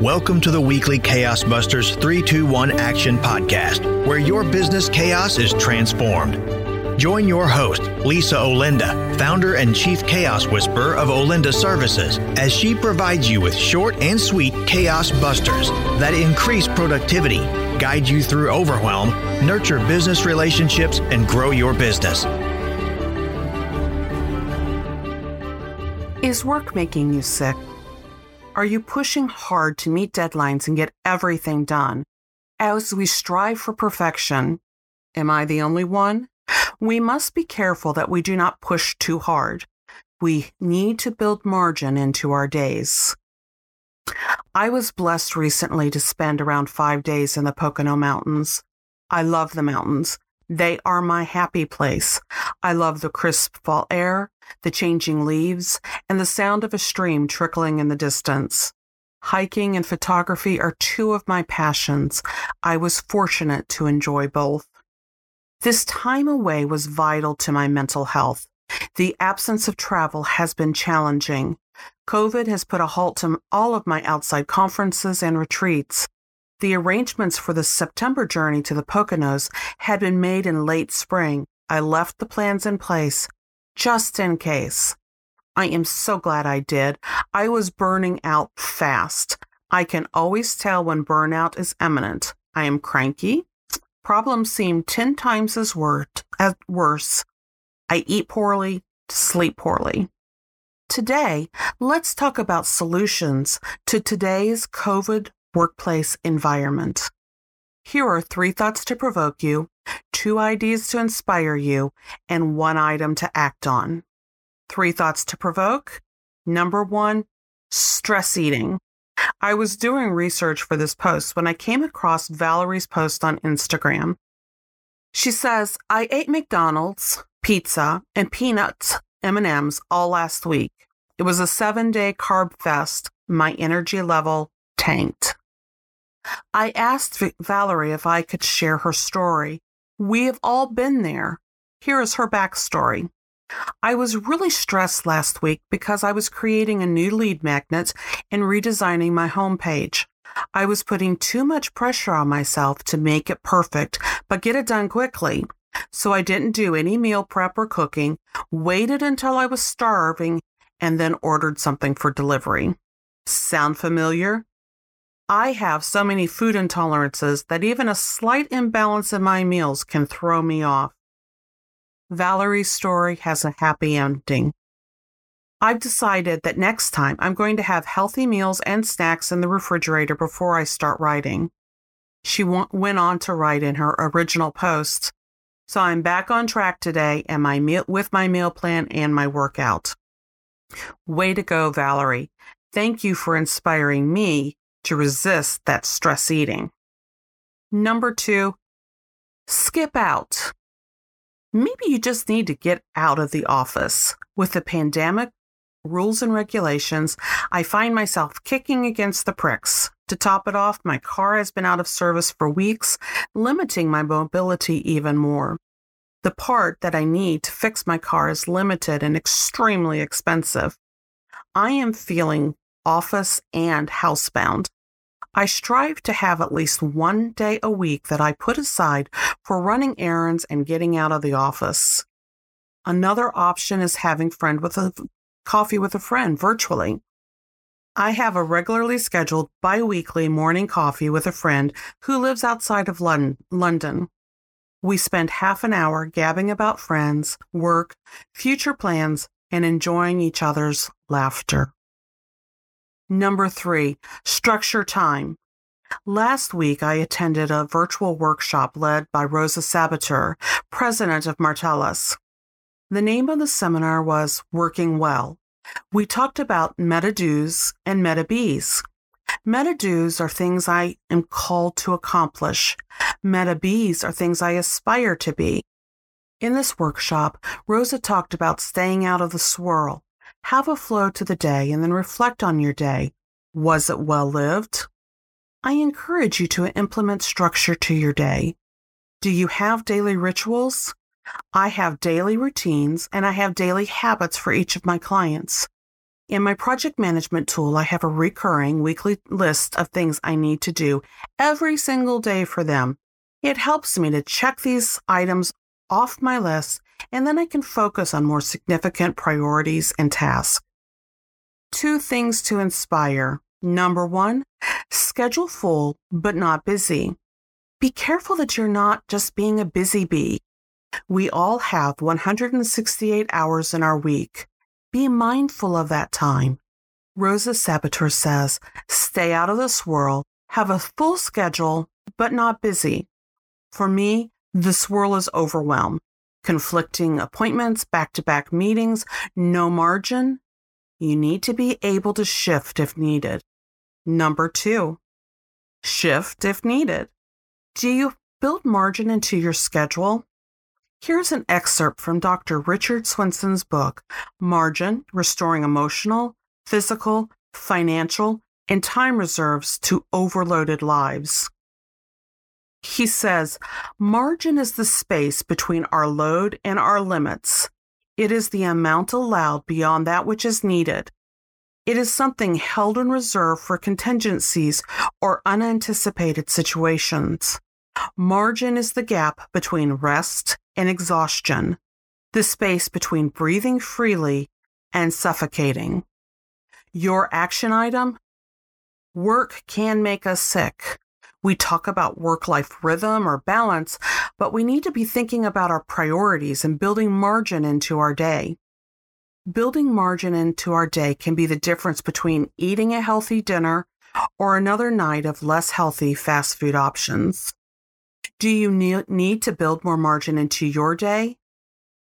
Welcome to the weekly Chaos Busters 321 Action Podcast, where your business chaos is transformed. Join your host, Lisa Olinda, founder and chief chaos whisperer of Olinda Services, as she provides you with short and sweet chaos busters that increase productivity, guide you through overwhelm, nurture business relationships, and grow your business. Is work making you sick? Are you pushing hard to meet deadlines and get everything done? As we strive for perfection, am I the only one? We must be careful that we do not push too hard. We need to build margin into our days. I was blessed recently to spend around five days in the Pocono Mountains. I love the mountains. They are my happy place. I love the crisp fall air, the changing leaves, and the sound of a stream trickling in the distance. Hiking and photography are two of my passions. I was fortunate to enjoy both. This time away was vital to my mental health. The absence of travel has been challenging. COVID has put a halt to all of my outside conferences and retreats. The arrangements for the September journey to the Poconos had been made in late spring. I left the plans in place just in case. I am so glad I did. I was burning out fast. I can always tell when burnout is imminent. I am cranky. Problems seem 10 times as, as worse. I eat poorly, sleep poorly. Today, let's talk about solutions to today's COVID workplace environment. Here are three thoughts to provoke you, two ideas to inspire you, and one item to act on. Three thoughts to provoke. Number one, stress eating. I was doing research for this post when I came across Valerie's post on Instagram. She says, "I ate McDonald's, pizza, and peanuts M&Ms all last week. It was a 7-day carb fest. My energy level tanked." I asked Valerie if I could share her story. We have all been there. Here is her backstory. I was really stressed last week because I was creating a new lead magnet and redesigning my homepage. I was putting too much pressure on myself to make it perfect, but get it done quickly. So I didn't do any meal prep or cooking, waited until I was starving, and then ordered something for delivery. Sound familiar? I have so many food intolerances that even a slight imbalance in my meals can throw me off. Valerie's story has a happy ending. I've decided that next time I'm going to have healthy meals and snacks in the refrigerator before I start writing. She went on to write in her original post. So I'm back on track today and my meal with my meal plan and my workout. Way to go, Valerie. Thank you for inspiring me to resist that stress eating. Number two, skip out. Maybe you just need to get out of the office. With the pandemic, rules and regulations, I find myself kicking against the pricks. To top it off, my car has been out of service for weeks, limiting my mobility even more. The part that I need to fix my car is limited and extremely expensive. I am feeling office and housebound. I strive to have at least one day a week that I put aside for running errands and getting out of the office. Another option is having friend with a coffee with a friend virtually. I have a regularly scheduled bi-weekly morning coffee with a friend who lives outside of London. We spend half an hour gabbing about friends, work, future plans, and enjoying each other's laughter. Number three, structure time. Last week, I attended a virtual workshop led by Rosa Sabater, president of Martellus. The name of the seminar was Working Well. We talked about meta do's and meta be's. Meta do's are things I am called to accomplish. Meta be's are things I aspire to be. In this workshop, Rosa talked about staying out of the swirl, have a flow to the day and then reflect on your day. Was it well lived? I encourage you to implement structure to your day. Do you have daily rituals? I have daily routines and I have daily habits for each of my clients. In my project management tool, I have a recurring weekly list of things I need to do every single day for them. It helps me to check these items off my list, and then I can focus on more significant priorities and tasks. Two things to inspire. Number one, schedule full, but not busy. Be careful that you're not just being a busy bee. We all have 168 hours in our week. Be mindful of that time. Rosa Sabater says, stay out of the swirl, have a full schedule, but not busy. For me, the swirl is overwhelm. Conflicting appointments, back to back meetings, no margin. You need to be able to shift if needed. Number two, shift if needed. Do you build margin into your schedule? Here's an excerpt from Dr. Richard Swenson's book, Margin Restoring Emotional, Physical, Financial, and Time Reserves to Overloaded Lives. He says, Margin is the space between our load and our limits. It is the amount allowed beyond that which is needed. It is something held in reserve for contingencies or unanticipated situations. Margin is the gap between rest and exhaustion, the space between breathing freely and suffocating. Your action item work can make us sick. We talk about work life rhythm or balance, but we need to be thinking about our priorities and building margin into our day. Building margin into our day can be the difference between eating a healthy dinner or another night of less healthy fast food options. Do you need to build more margin into your day?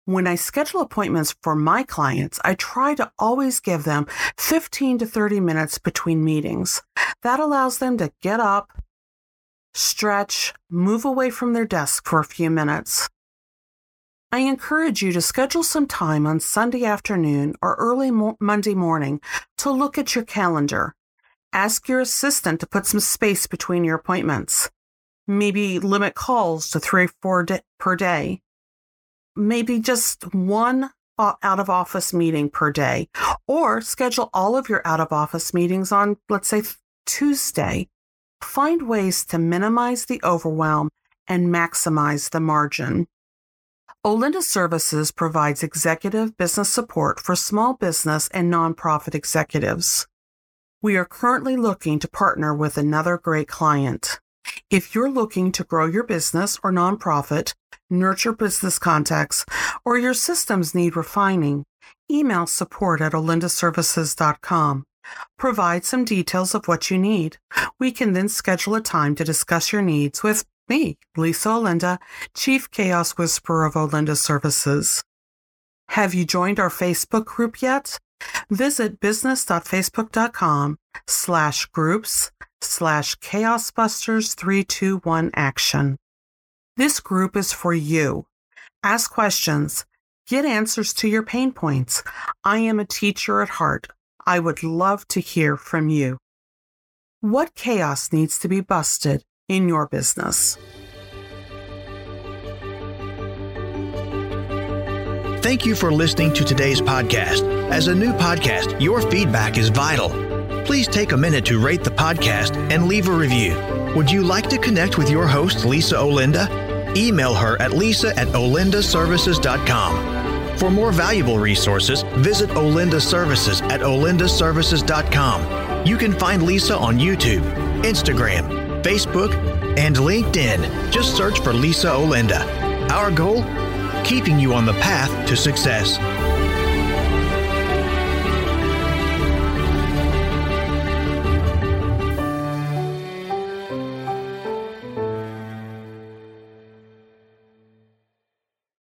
When I schedule appointments for my clients, I try to always give them 15 to 30 minutes between meetings. That allows them to get up, stretch, move away from their desk for a few minutes. I encourage you to schedule some time on Sunday afternoon or early mo- Monday morning to look at your calendar. Ask your assistant to put some space between your appointments. Maybe limit calls to three or four per day. Maybe just one out of office meeting per day, or schedule all of your out of office meetings on, let's say, Tuesday. Find ways to minimize the overwhelm and maximize the margin. Olinda Services provides executive business support for small business and nonprofit executives. We are currently looking to partner with another great client. If you're looking to grow your business or nonprofit, nurture business contacts, or your systems need refining, email support at olindaservices.com. Provide some details of what you need. We can then schedule a time to discuss your needs with me, Lisa Olinda, Chief Chaos Whisperer of Olinda Services. Have you joined our Facebook group yet? Visit business.facebook.com slash groups slash chaosbusters321 action. This group is for you. Ask questions. Get answers to your pain points. I am a teacher at heart. I would love to hear from you. What chaos needs to be busted in your business? Thank you for listening to today's podcast. As a new podcast, your feedback is vital. Please take a minute to rate the podcast and leave a review. Would you like to connect with your host, Lisa Olinda? Email her at lisa at olindaservices.com. For more valuable resources, visit Olinda Services at olindaservices.com. You can find Lisa on YouTube, Instagram, Facebook, and LinkedIn. Just search for Lisa Olinda. Our goal? Keeping you on the path to success.